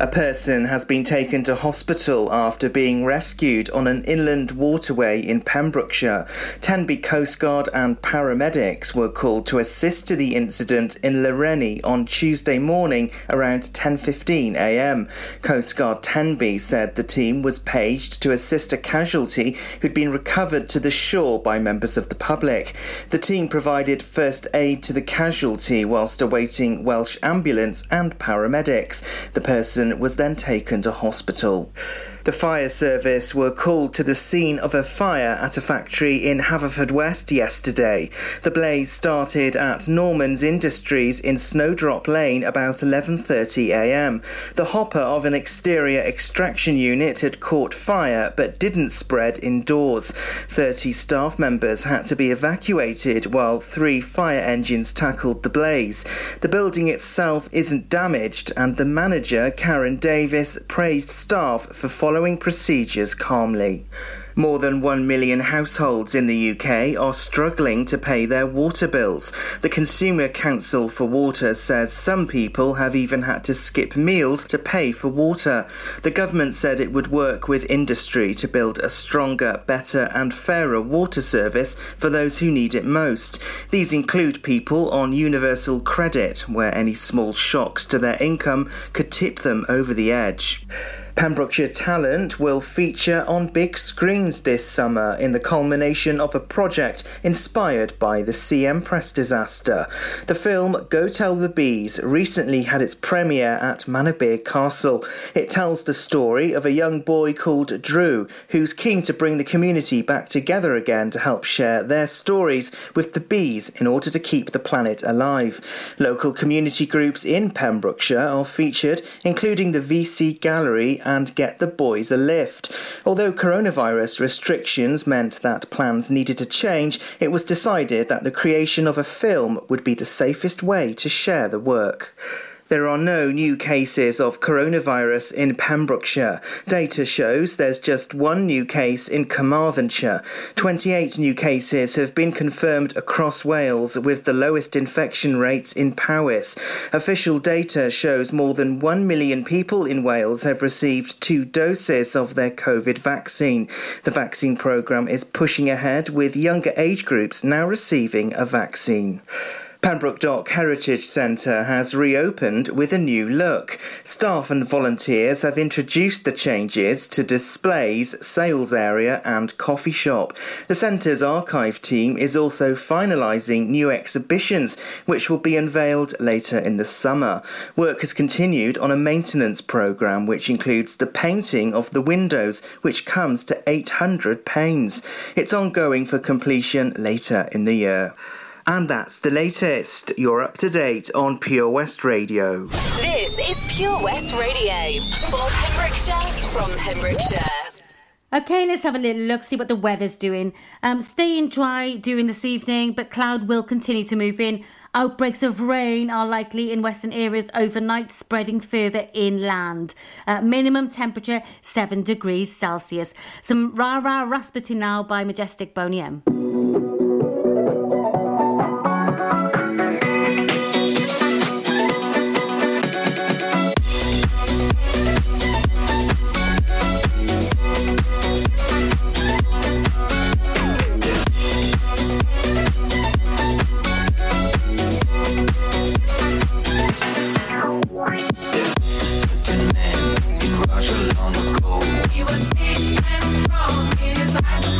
A person has been taken to hospital after being rescued on an inland waterway in Pembrokeshire. Tenby Coast Guard and paramedics were called to assist to the incident in Lawrenny on Tuesday morning around 10:15 a.m. Coast Guard Tenby said the team was paged to assist a casualty who'd been recovered to the shore by members of the public. The team provided first aid to the casualty whilst awaiting Welsh ambulance and paramedics. The person was then taken to hospital. The fire service were called to the scene of a fire at a factory in Haverfordwest yesterday. The blaze started at Norman's Industries in Snowdrop Lane about 11:30 a.m. The hopper of an exterior extraction unit had caught fire but didn't spread indoors. 30 staff members had to be evacuated while 3 fire engines tackled the blaze. The building itself isn't damaged and the manager Karen Davis praised staff for following procedures calmly. More than 1 million households in the UK are struggling to pay their water bills. The Consumer Council for Water says some people have even had to skip meals to pay for water. The government said it would work with industry to build a stronger, better, and fairer water service for those who need it most. These include people on universal credit, where any small shocks to their income could tip them over the edge. Pembrokeshire Talent will feature on big screens this summer in the culmination of a project inspired by the Sea Empress disaster. The film Go Tell the Bees recently had its premiere at Manorbier Castle. It tells the story of a young boy called Drew who's keen to bring the community back together again to help share their stories with the bees in order to keep the planet alive. Local community groups in Pembrokeshire are featured, including the VC Gallery and get the boys a lift. Although coronavirus restrictions meant that plans needed to change, it was decided that the creation of a film would be the safest way to share the work. There are no new cases of coronavirus in Pembrokeshire. Data shows there's just one new case in Carmarthenshire. 28 new cases have been confirmed across Wales, with the lowest infection rates in Powys. Official data shows more than 1 million people in Wales have received two doses of their COVID vaccine. The vaccine programme is pushing ahead with younger age groups now receiving a vaccine. Pembroke Dock Heritage Centre has reopened with a new look. Staff and volunteers have introduced the changes to displays, sales area, and coffee shop. The centre's archive team is also finalising new exhibitions, which will be unveiled later in the summer. Work has continued on a maintenance programme, which includes the painting of the windows, which comes to 800 panes. It's ongoing for completion later in the year. And that's the latest. You're up to date on Pure West Radio. This is Pure West Radio for Pembrokeshire from Pembrokeshire. Okay, let's have a little look, see what the weather's doing. Um, staying dry during this evening, but cloud will continue to move in. Outbreaks of rain are likely in western areas overnight, spreading further inland. Uh, minimum temperature 7 degrees Celsius. Some rara Rasputin now by Majestic Boney M. He was big and strong in his eyes.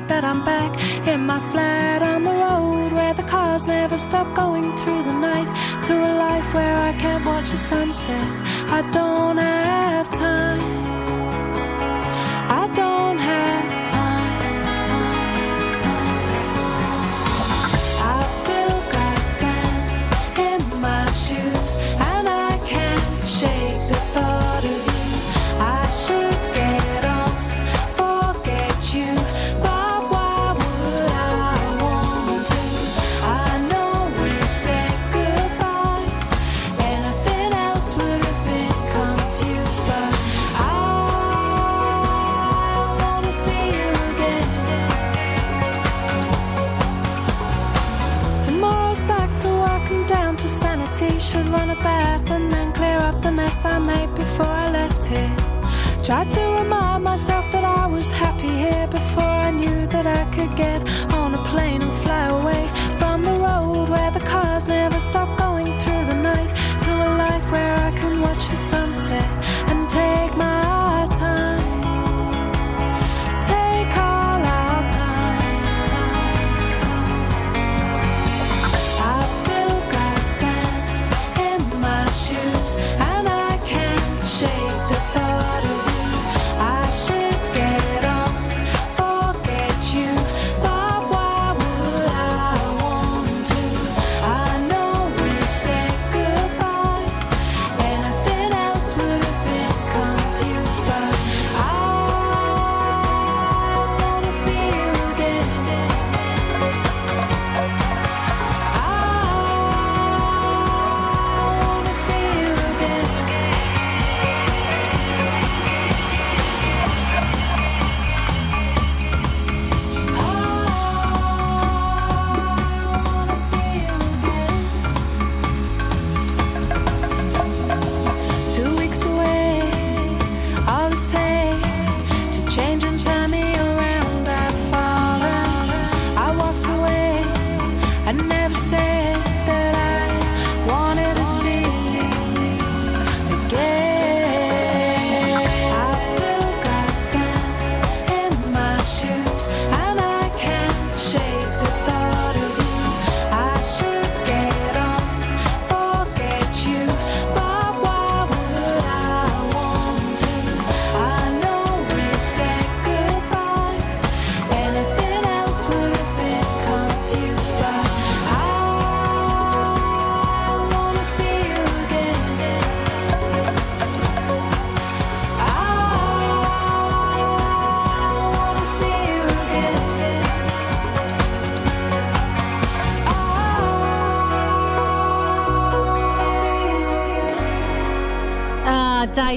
I'm back in my flat on the road where the cars never stop going through the night to a life where I can't watch the sunset. I don't have time. ассоциации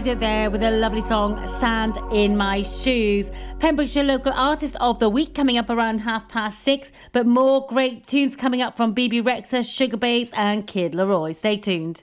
There with a lovely song, Sand in My Shoes. Pembrokeshire Local Artist of the Week coming up around half past six, but more great tunes coming up from Bebe Rexha, Sugar Babes, and Kid LAROI. Stay tuned.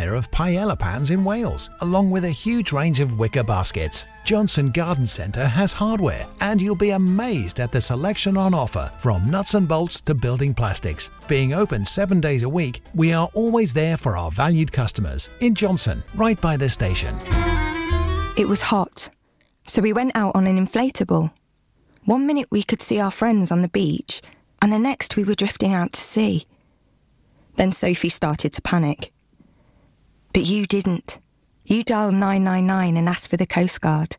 of paella pans in Wales, along with a huge range of wicker baskets. Johnston Garden Centre has hardware, and you'll be amazed at the selection on offer from nuts and bolts to building plastics. Being open seven days a week, we are always there for our valued customers in Johnston, right by the station. It was hot, so we went out on an inflatable. One minute we could see our friends on the beach, and the next we were drifting out to sea. Then Sophie started to panic. But you didn't. You dialed 999 and asked for the Coast Guard.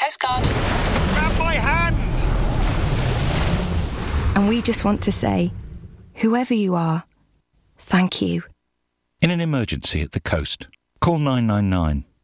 Coast Guard. Grab my hand! And we just want to say, whoever you are, thank you. In an emergency at the coast, call 999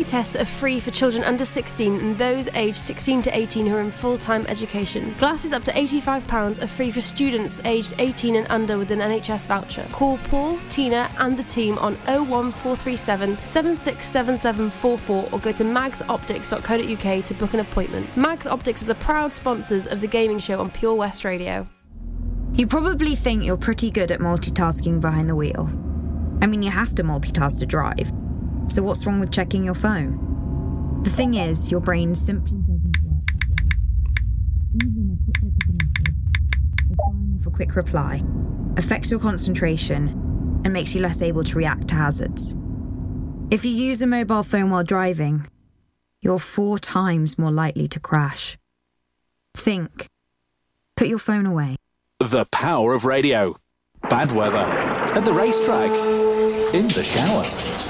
Eye tests are free for children under 16 and those aged 16 to 18 who are in full time education. Glasses up to £85 are free for students aged 18 and under with an NHS voucher. Call Paul, Tina, and the team on 01437 767744 or go to magsoptics.co.uk to book an appointment. Mags Optics are the proud sponsors of the gaming show on Pure West Radio. You probably think you're pretty good at multitasking behind the wheel. I mean, you have to multitask to drive. So, what's wrong with checking your phone? The thing is, your brain simply doesn't work. Even a quick look at a for quick reply, affects your concentration and makes you less able to react to hazards. If you use a mobile phone while driving, you're four times more likely to crash. Think. Put your phone away. The power of radio. bad weather, at the racetrack, in the shower.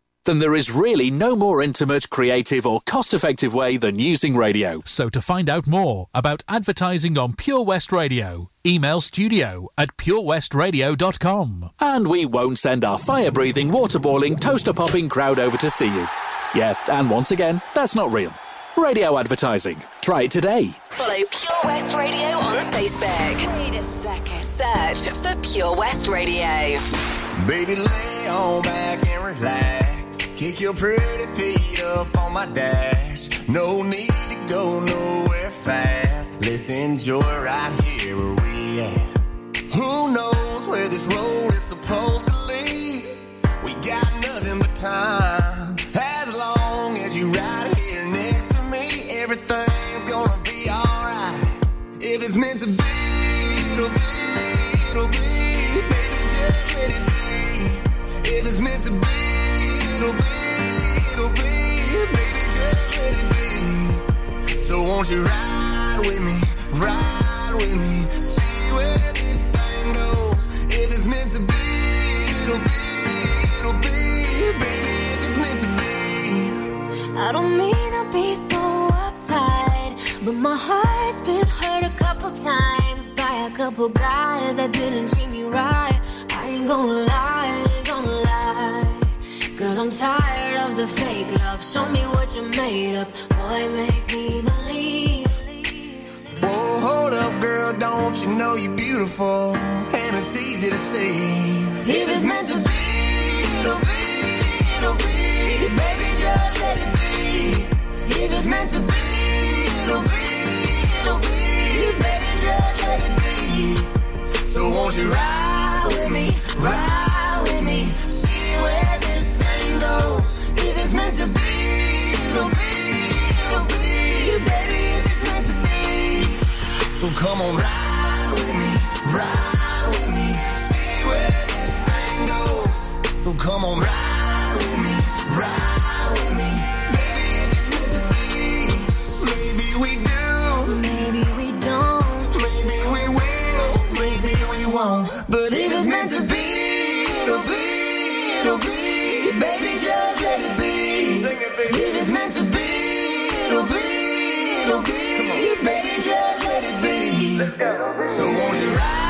then there is really no more intimate, creative, or cost effective way than using radio. So, to find out more about advertising on Pure West Radio, email studio at purewestradio.com. And we won't send our fire breathing, water boiling, toaster popping crowd over to see you. Yeah, and once again, that's not real. Radio advertising. Try it today. Follow Pure West Radio on Facebook. Wait a second. Search for Pure West Radio. Baby, lay on back and relax. Kick your pretty feet up on my dash. No need to go nowhere fast. Let's enjoy right here where we at. Who knows where this road is supposed to lead? We got nothing but time. As long as you ride here next to me, everything's gonna be alright. If it's meant to be, it'll be, it'll be. Baby, just let it be. If it's meant to be, it'll be, it'll be. Baby, just let it be. So won't you ride with me, ride with me, see where this thing goes. If it's meant to be, it'll be, it'll be. Baby, if it's meant to be. I don't mean to be so uptight, but my heart's been hurt a couple times by a couple guys that didn't treat me right. I ain't gonna lie. I'm tired of the fake love. Show me what you made up. Boy, make me believe. Whoa, hold up, girl, don't you know you're beautiful? And it's easy to see. If it's meant to be, it'll be, it'll be. Baby, just let it be. If it's meant to be, it'll be, it'll be. Baby, just let it be. So won't you ride with me, ride If it's meant to be, it'll be, it'll be. Baby, if it's meant to be. So come on, ride with me, ride with me, see where this thing goes. So come on, ride with me, ride with me, baby, if it's meant to be. Maybe we do, Maybe we don't, maybe we will, maybe we won't. But So won't you ride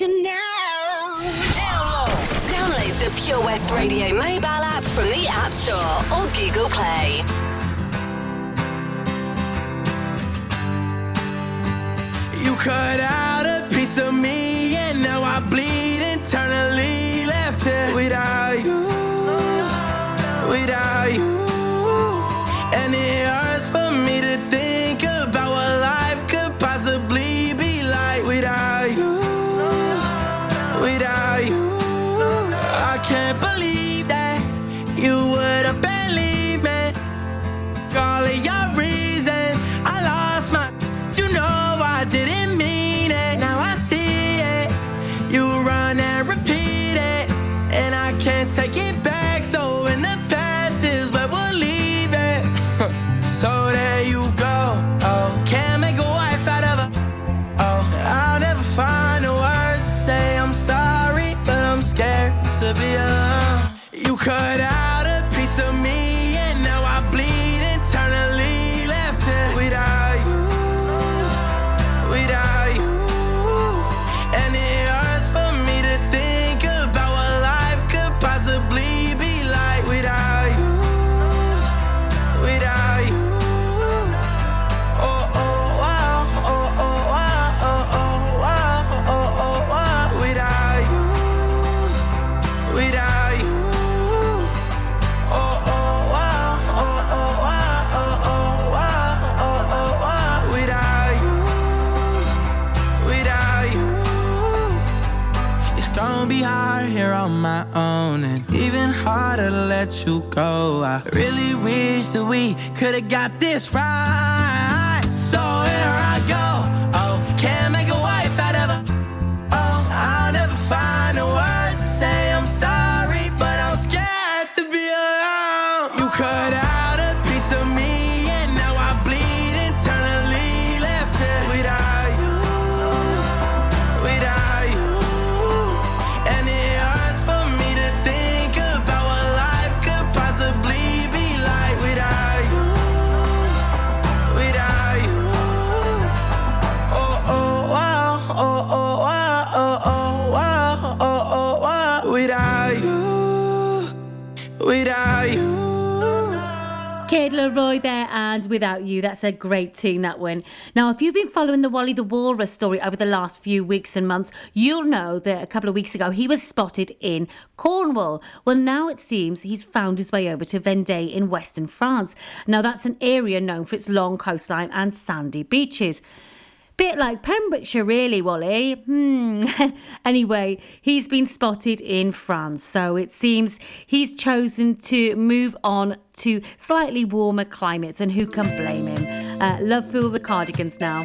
you now. Download. Download the Pure West Radio mobile app from the App Store or Google Play. You cut out a piece of me Gonna be hard here on my own, and even harder to let you go. I really wish that we could've got this right. Kid LAROI there, and Without You. That's a great tune, that one. Now, if you've been following the Wally the Walrus story over the last few weeks and months, you'll know that a couple of weeks ago he was spotted in Cornwall. Well, now it seems he's found his way over to Vendée in western France. Now, that's an area known for its long coastline and sandy beaches. Bit like Pembrokeshire, really, Wally. Hmm. anyway, he's been spotted in France, so it seems he's chosen to move on to slightly warmer climates, and who can blame him? Uh, love for the cardigans now.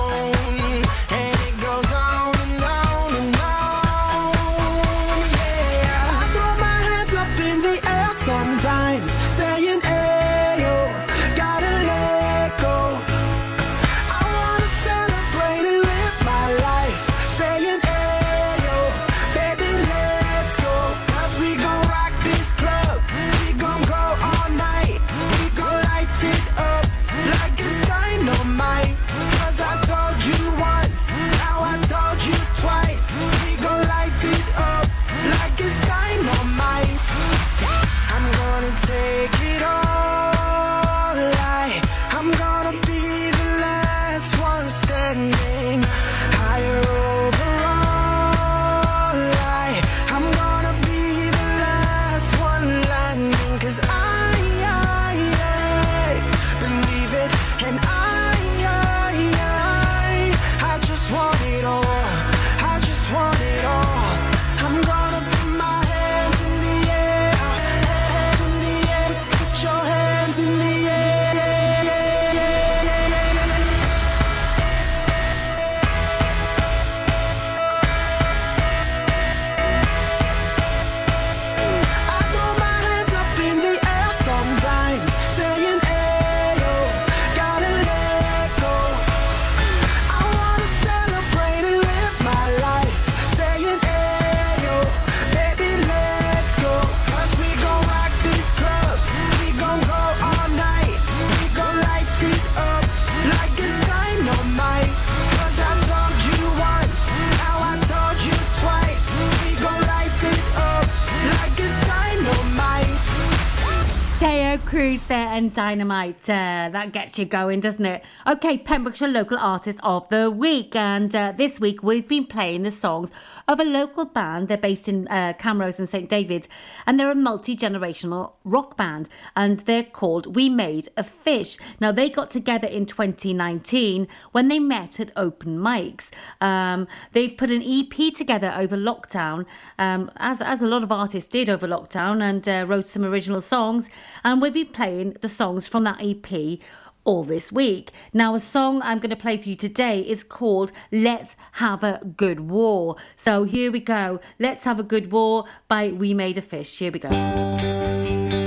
And Dynamite. Uh, that gets you going, doesn't it? Okay, Pembrokeshire Local Artist of the Week. And uh, this week we've been playing the songs of a local band. They're based in uh, Camrose and St David's. And they're a multi generational rock band. And they're called We Made a Fish. Now, they got together in 2019 when they met at open mics. Um, they've put an EP together over lockdown, um, as, as a lot of artists did over lockdown, and uh, wrote some original songs. And we'll be playing the songs from that EP all this week. Now, a song I'm going to play for you today is called Let's Have a Good War. So here we go. Let's Have a Good War by We Made a Fish. Here we go.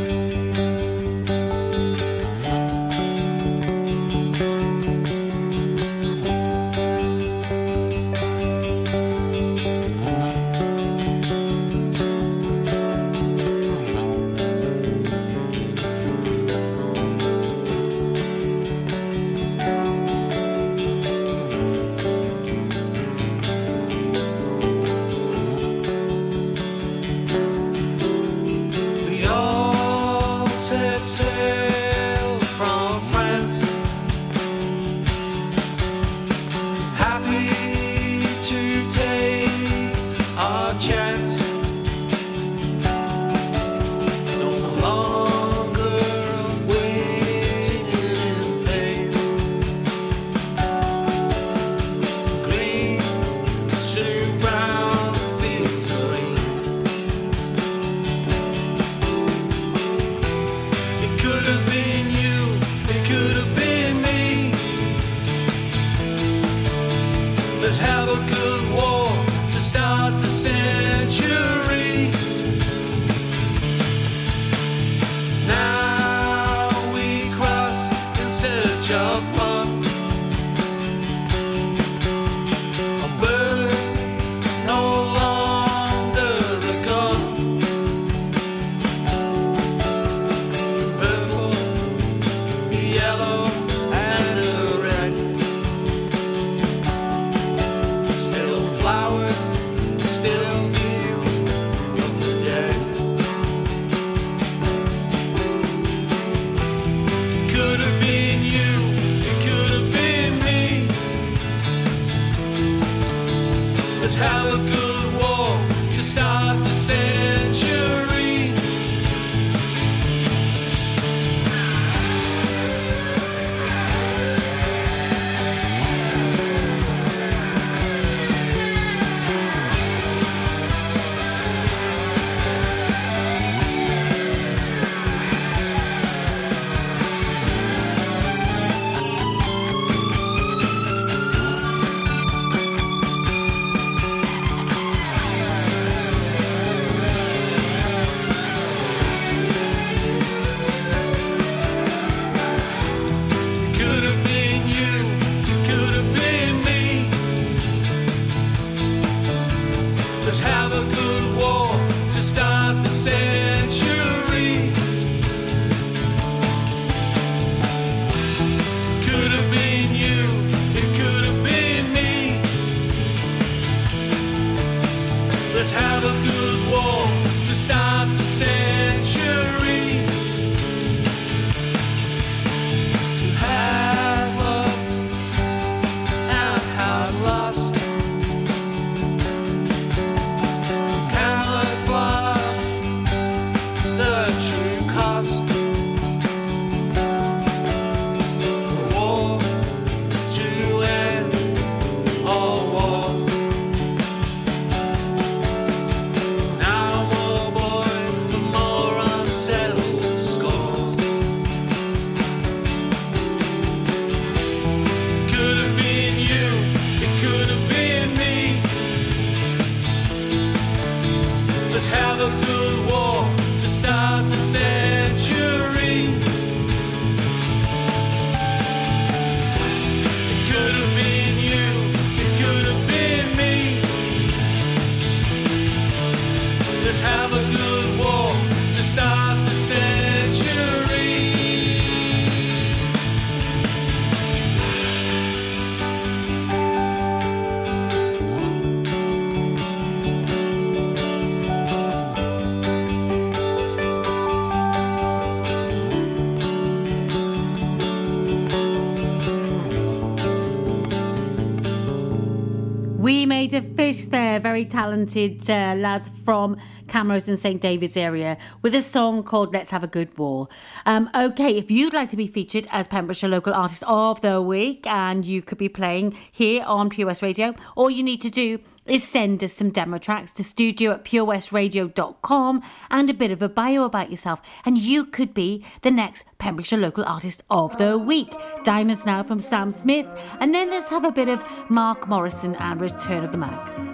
Talented uh, lads from Camrose and St David's area, with a song called Let's Have a Good War. Um, okay, if you'd like to be featured as Pembrokeshire Local Artist of the Week and you could be playing here on Pure West Radio, all you need to do is send us some demo tracks to studio at purewestradio.com and a bit of a bio about yourself, and you could be the next Pembrokeshire Local Artist of the Week. Diamonds now from Sam Smith, and then let's have a bit of Mark Morrison and Return of the Mack.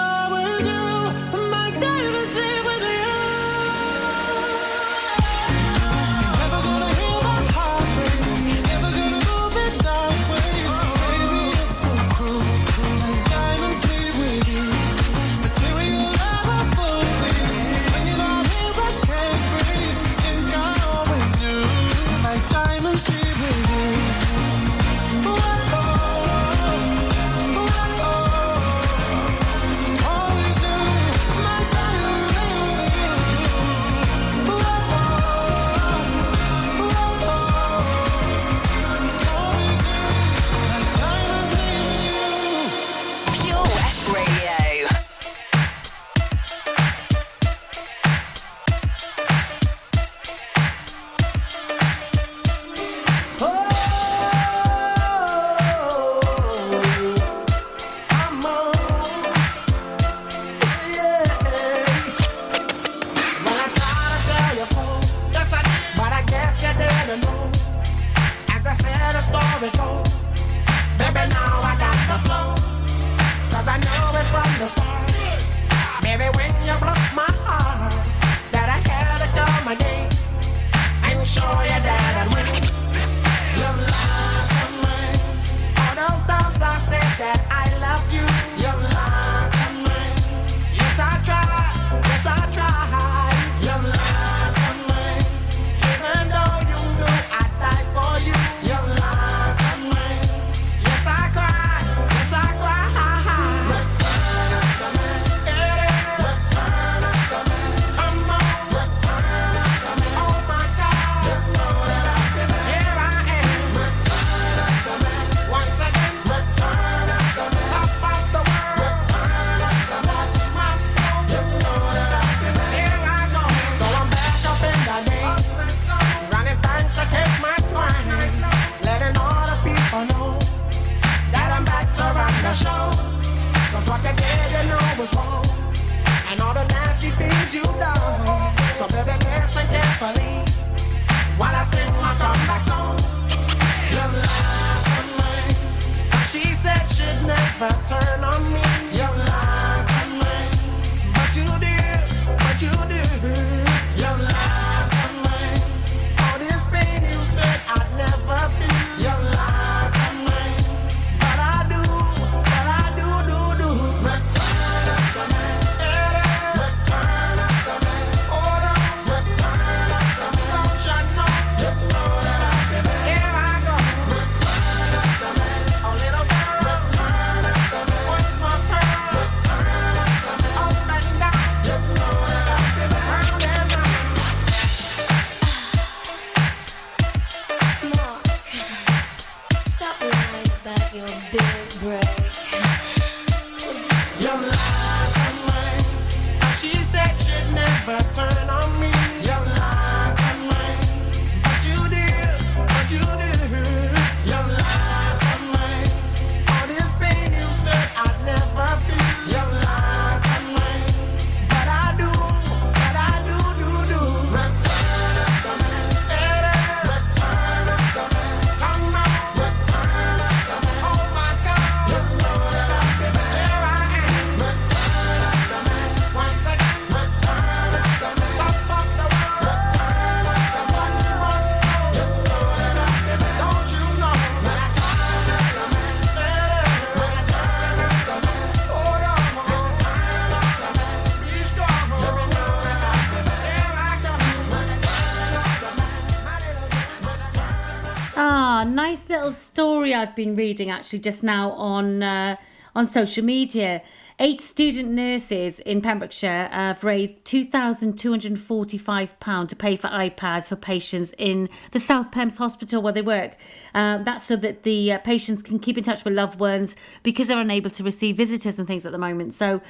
I've been reading actually just now on uh, on social media. Eight student nurses in Pembrokeshire have raised £2,245 to pay for iPads for patients in the South Pembs Hospital where they work. Um, that's so that the uh, patients can keep in touch with loved ones because they're unable to receive visitors and things at the moment. So,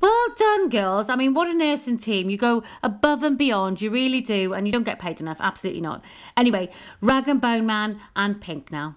well done, girls. I mean, what a nursing team. You go above and beyond. You really do. And you don't get paid enough. Absolutely not. Anyway, Rag and Bone Man and Pink now.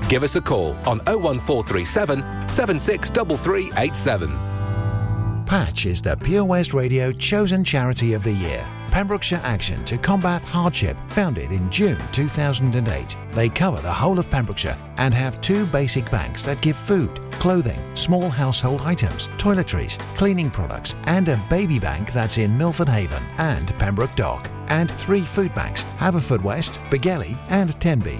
Give us a call on 01437 763387. Patch is the Pure West Radio chosen charity of the year. Pembrokeshire Action to Combat Hardship, founded in June 2008. They cover the whole of Pembrokeshire and have two basic banks that give food, clothing, small household items, toiletries, cleaning products, and a baby bank that's in Milford Haven and Pembroke Dock, and three food banks, Haverfordwest, Begelly, and Tenby.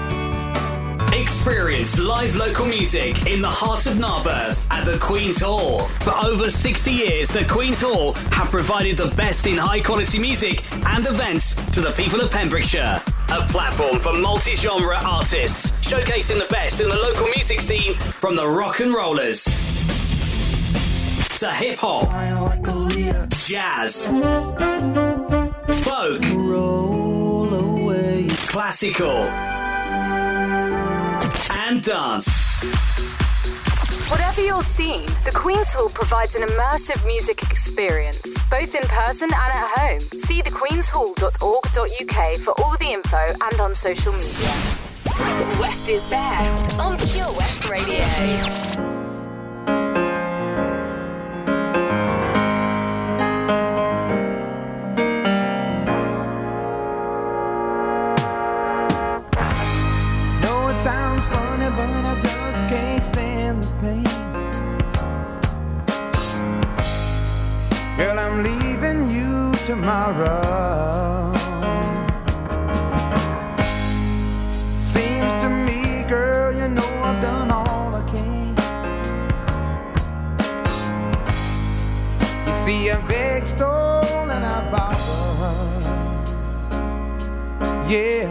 Experience live local music in the heart of Narberth at the Queen's Hall. For over 60 years, the Queen's Hall have provided the best in high quality music and events to the people of Pembrokeshire. A platform for multi genre artists, showcasing the best in the local music scene from the rock and rollers to hip hop, jazz, folk, classical, and dance. Whatever your scene, the Queen's Hall provides an immersive music experience, both in person and at home. See thequeenshall.org.uk for all the info and on social media. West is best on Pure West Radio. Tomorrow. Seems to me, girl, you know I've done all I can. You see, I beg, stole, and I borrowed. Yeah.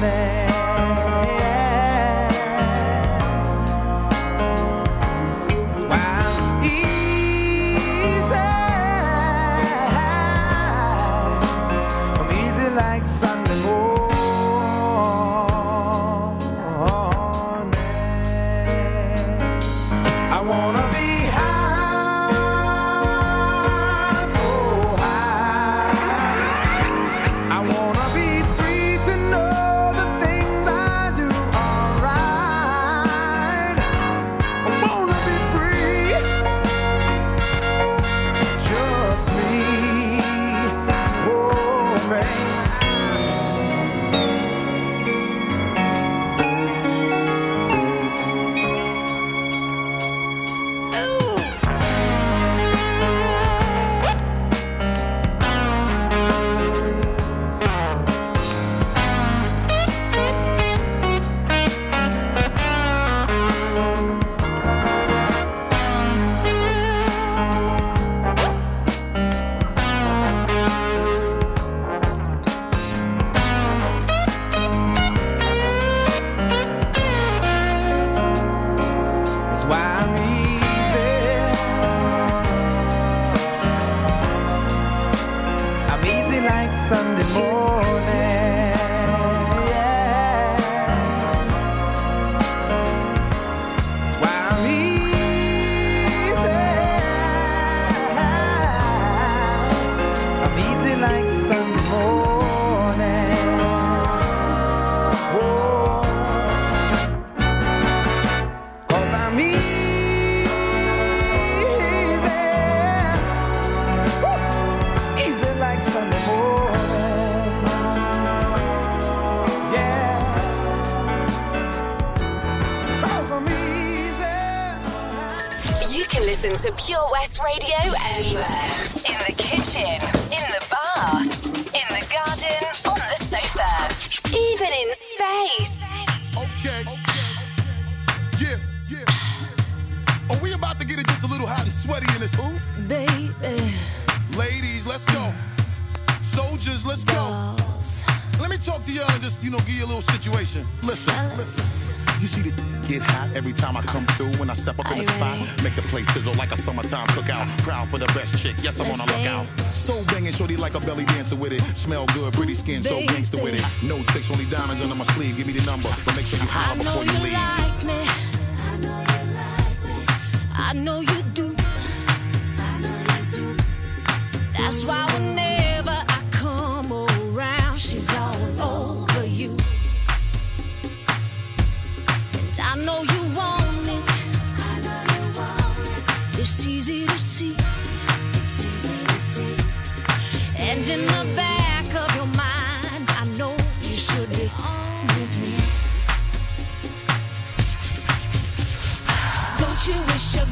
That's with me. Don't you wish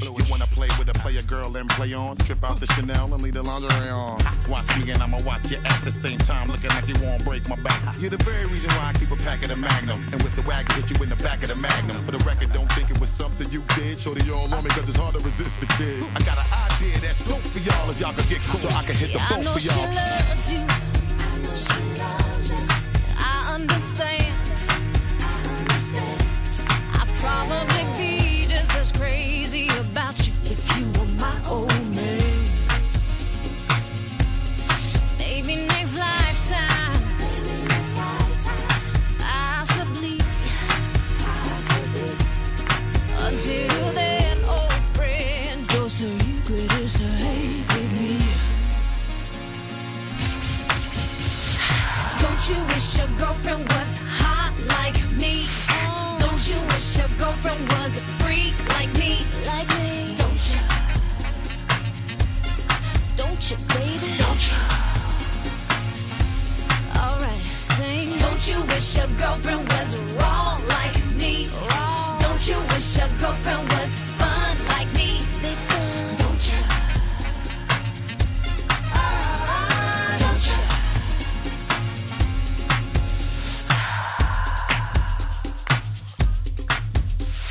bluish. You wanna play with a player girl and play on? Trip out the Chanel and leave the lingerie on. Watch me and I'ma watch you at the same time, looking like you won't break my back. You're the very reason why I keep a pack of the Magnum. And with the wagon, hit you in the back of the Magnum. For the record, don't think it was something you did. Show the all on me, cause it's hard to resist the kid. I got an idea that's dope for y'all, as y'all can get cool. So I can hit the boat for y'all. Loves you. I know she loves you. I understand. I understand. I probably be just as crazy. Don't you. Alright. Don't you wish your girlfriend was raw like me? Don't you wish your girlfriend was fun like me? Don't you?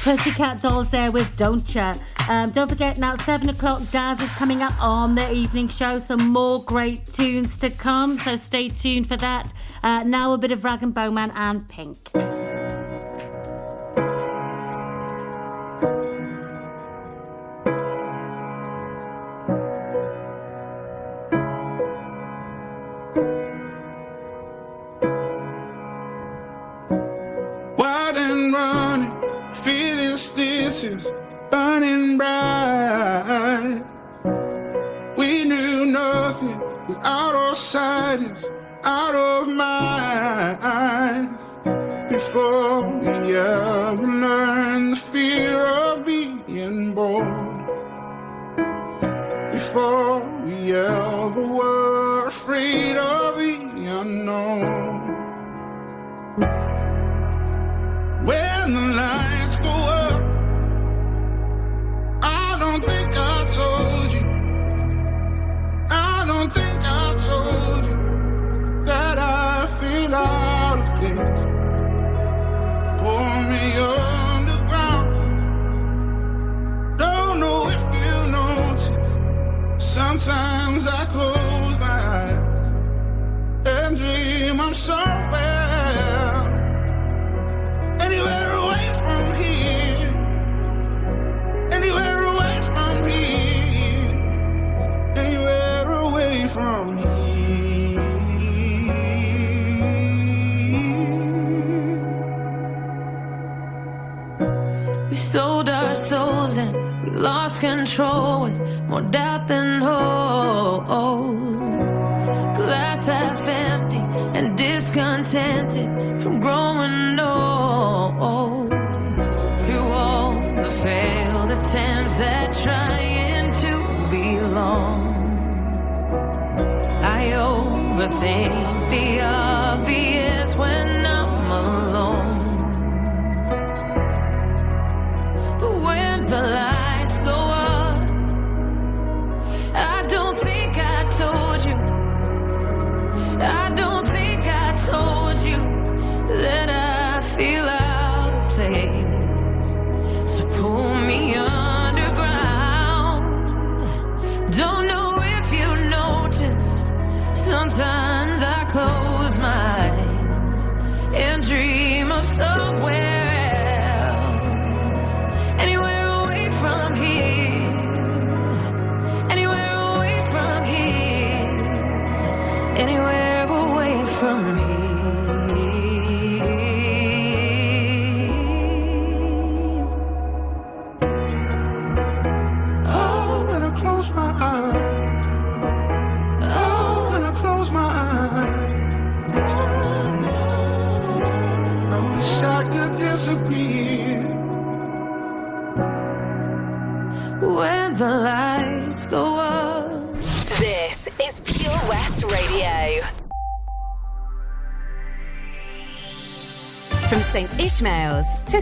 Pussycat Dolls there with Don't Ya. Um, don't forget now, 7 o'clock, Daz is coming up on the evening show. Some more great tunes to come, so stay tuned for that. Uh, now, a bit of Rag and Bone Man and Pink. Wide and running burning bright. We knew nothing was out of sight, is out of mind. Before we ever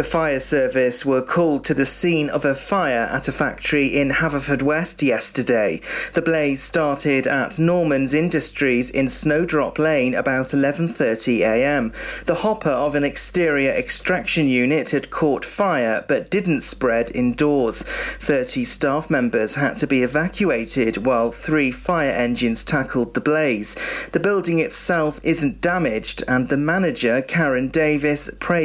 The fire service were called to the scene of a fire at a factory in Haverfordwest yesterday. The blaze started at Norman's Industries in Snowdrop Lane about 11:30 a.m. The hopper of an exterior extraction unit had caught fire but didn't spread indoors. 30 staff members had to be evacuated while 3 fire engines tackled the blaze. The building itself isn't damaged and the manager Karen Davis praised